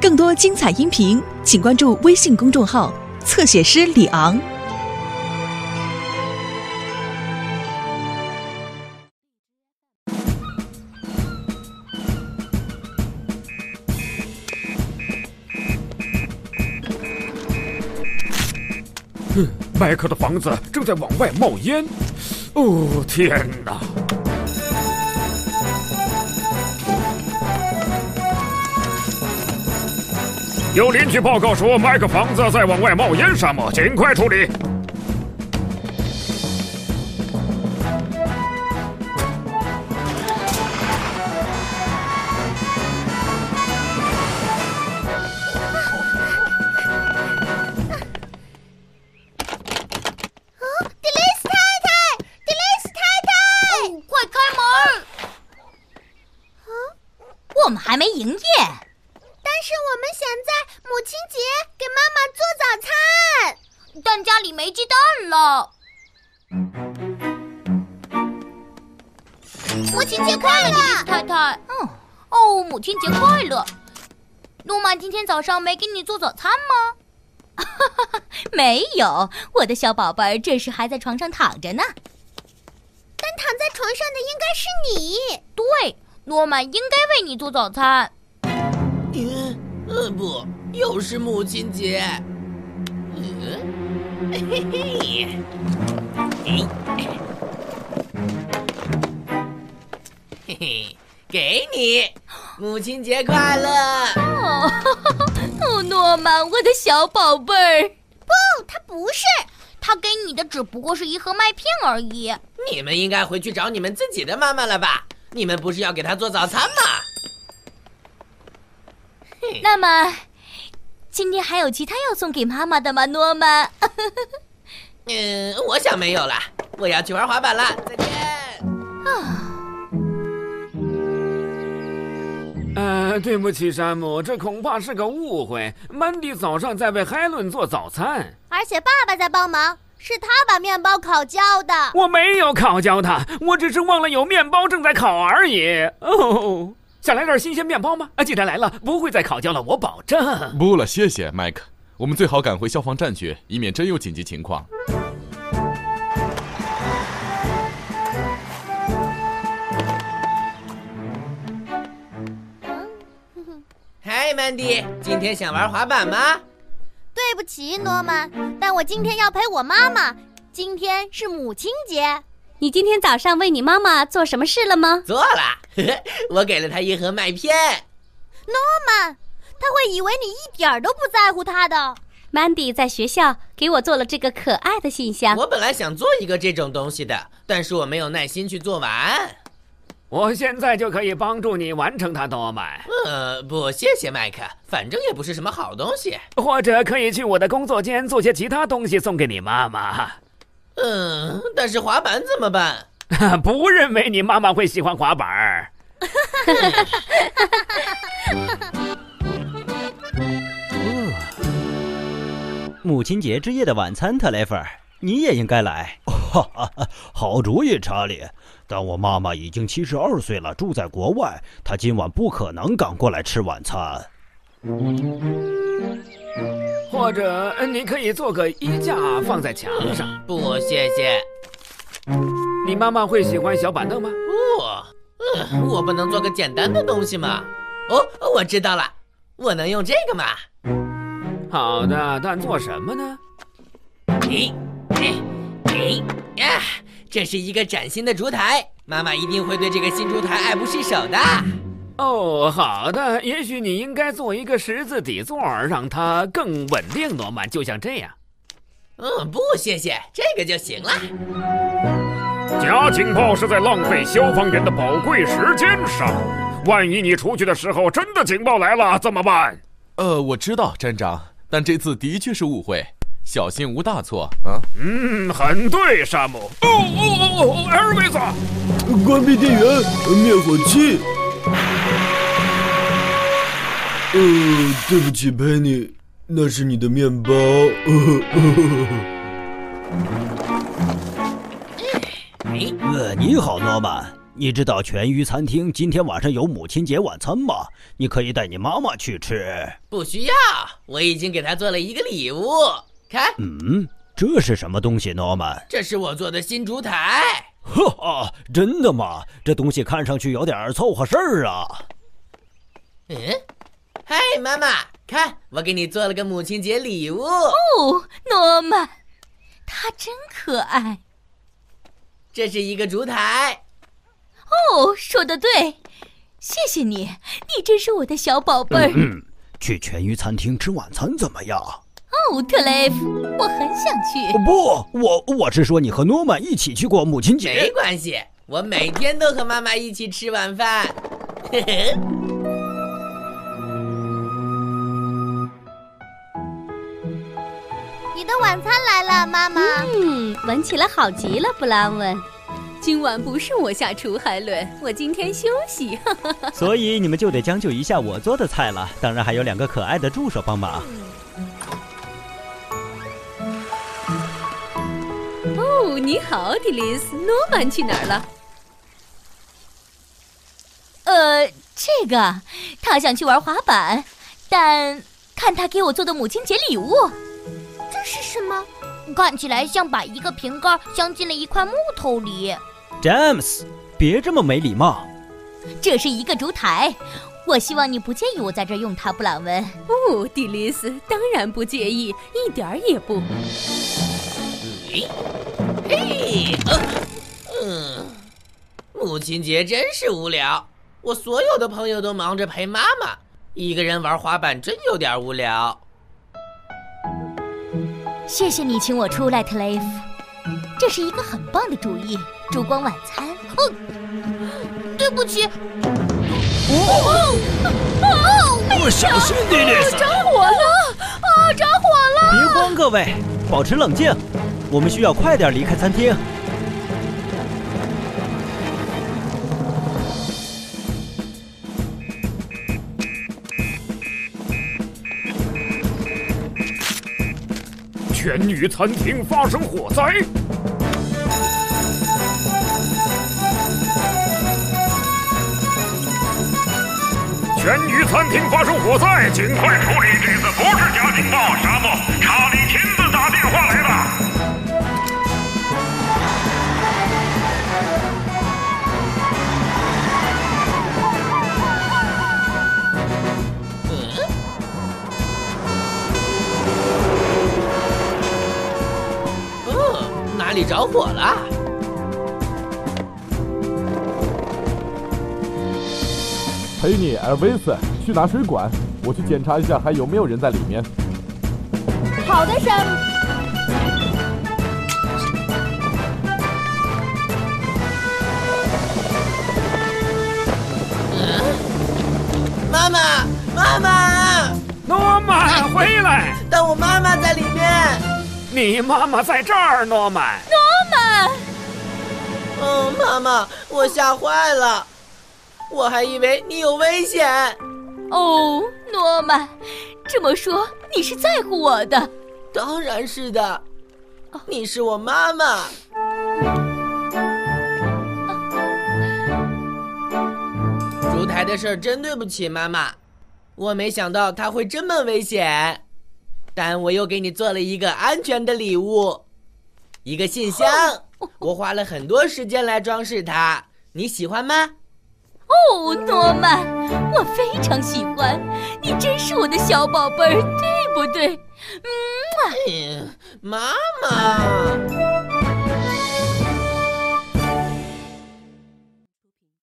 更多精彩音频，请关注微信公众号“侧写师李昂”。哼，麦克的房子正在往外冒烟。哦，天哪！有邻居报告说，麦克房子在往外冒烟，沙漠，尽快处理。迪丽斯太太，迪丽斯太太，哦，快开门！啊，我们还没营业。但是我们想在母亲节给妈妈做早餐，但家里没鸡蛋了。母亲节快乐，太太。嗯，哦，母亲节快乐。诺曼今天早上没给你做早餐吗？没有，我的小宝贝儿这时还在床上躺着呢。但躺在床上的应该是你。对，诺曼应该为你做早餐。嗯，呃不，又是母亲节。嗯，嘿嘿，嘿嘿，给你，母亲节快乐！哦，哦，诺曼，我的小宝贝儿。不，他不是，他给你的只不过是一盒麦片而已。你们应该回去找你们自己的妈妈了吧？你们不是要给她做早餐吗？那么，今天还有其他要送给妈妈的吗，诺曼？嗯，我想没有了。我要去玩滑板了，再见。啊，呃，对不起，山姆，这恐怕是个误会。曼迪早上在为海伦做早餐，而且爸爸在帮忙，是他把面包烤焦的。我没有烤焦它，我只是忘了有面包正在烤而已。哦，想来点新鲜面包吗？啊，既然来了，不会再烤焦了，我保证。不了，谢谢，麦克。我们最好赶回消防站去，以免真有紧急情况。嗨，曼迪，今天想玩滑板吗？对不起，诺曼，但我今天要陪我妈妈。今天是母亲节。你今天早上为你妈妈做什么事了吗？做了，我给了她一盒麦片。诺曼，他会以为你一点都不在乎他的。Mandy 在学校给我做了这个可爱的信箱。我本来想做一个这种东西的，但是我没有耐心去做完。我现在就可以帮助你完成它，多曼。呃，不，谢谢麦克，反正也不是什么好东西。或者可以去我的工作间做些其他东西送给你妈妈。嗯，但是滑板怎么办？不认为你妈妈会喜欢滑板儿。母亲节之夜的晚餐，特雷弗尔，你也应该来。哈哈，好主意，查理。但我妈妈已经七十二岁了，住在国外，她今晚不可能赶过来吃晚餐。或者你可以做个衣架放在墙上。不，谢谢。你妈妈会喜欢小板凳吗？不，嗯，我不能做个简单的东西吗？哦，我知道了，我能用这个吗？好的，但做什么呢？诶，诶，诶呀！这是一个崭新的烛台，妈妈一定会对这个新烛台爱不释手的。哦，好的，也许你应该做一个十字底座，让它更稳定，罗曼，就像这样。嗯，不，谢谢，这个就行了。假警报是在浪费消防员的宝贵时间上。万一你出去的时候真的警报来了，怎么办？呃，我知道，站长，但这次的确是误会，小心无大错啊。嗯，很对，山姆。哦哦哦哦，艾尔维斯，关闭电源，灭火器。呃，对不起，佩妮，那是你的面包。哎，呃，你好，诺曼。你知道全鱼餐厅今天晚上有母亲节晚餐吗？你可以带你妈妈去吃。不需要，我已经给她做了一个礼物。看，嗯，这是什么东西，诺曼？这是我做的新烛台。哈哈，真的吗？这东西看上去有点凑合事儿啊。嗯，嗨，妈妈，看，我给你做了个母亲节礼物。哦，诺曼，它真可爱。这是一个烛台。哦，说的对，谢谢你，你真是我的小宝贝儿。嗯，去全鱼餐厅吃晚餐怎么样？哦，特雷弗，我很想去。不，我我是说你和诺曼一起去过母亲节。没关系，我每天都和妈妈一起吃晚饭。嘿嘿。你的晚餐来了，妈妈。嗯，闻起来好极了，布朗文。今晚不是我下厨，海伦，我今天休息。所以你们就得将就一下我做的菜了。当然还有两个可爱的助手帮忙。哦，你好，迪丽斯。诺曼去哪儿了？呃，这个，他想去玩滑板，但看他给我做的母亲节礼物，什么？看起来像把一个瓶盖镶进了一块木头里。詹姆斯，别这么没礼貌。这是一个烛台，我希望你不介意我在这用它，布朗文。哦，迪丽斯，当然不介意，一点儿也不。嘿，嘿，嗯，母亲节真是无聊。我所有的朋友都忙着陪妈妈，一个人玩滑板真有点无聊。谢谢你请我出来，特雷弗，这是一个很棒的主意。烛光晚餐。哦，对不起。哦哦，小心点点！着火了！啊，着火了！别慌，各位，保持冷静。我们需要快点离开餐厅。全女餐厅发生火灾！全女餐厅发生火灾，尽快处理！这次不是假警报，沙漠，查理亲自里着火了？陪你，艾维斯，去拿水管。我去检查一下还有没有人在里面。好的，山姆。妈妈，妈妈，诺曼，回来！但我妈妈在里面。你妈妈在这儿，诺曼。诺曼，哦，妈妈，我吓坏了，我还以为你有危险。哦，诺曼，这么说你是在乎我的？当然是的，你是我妈妈。烛台的事儿真对不起，妈妈，我没想到它会这么危险，但我又给你做了一个安全的礼物，一个信箱，我花了很多时间来装饰它，你喜欢吗？哦，诺曼，我非常喜欢，你真是我的小宝贝儿，对不对？嗯嗯，妈妈。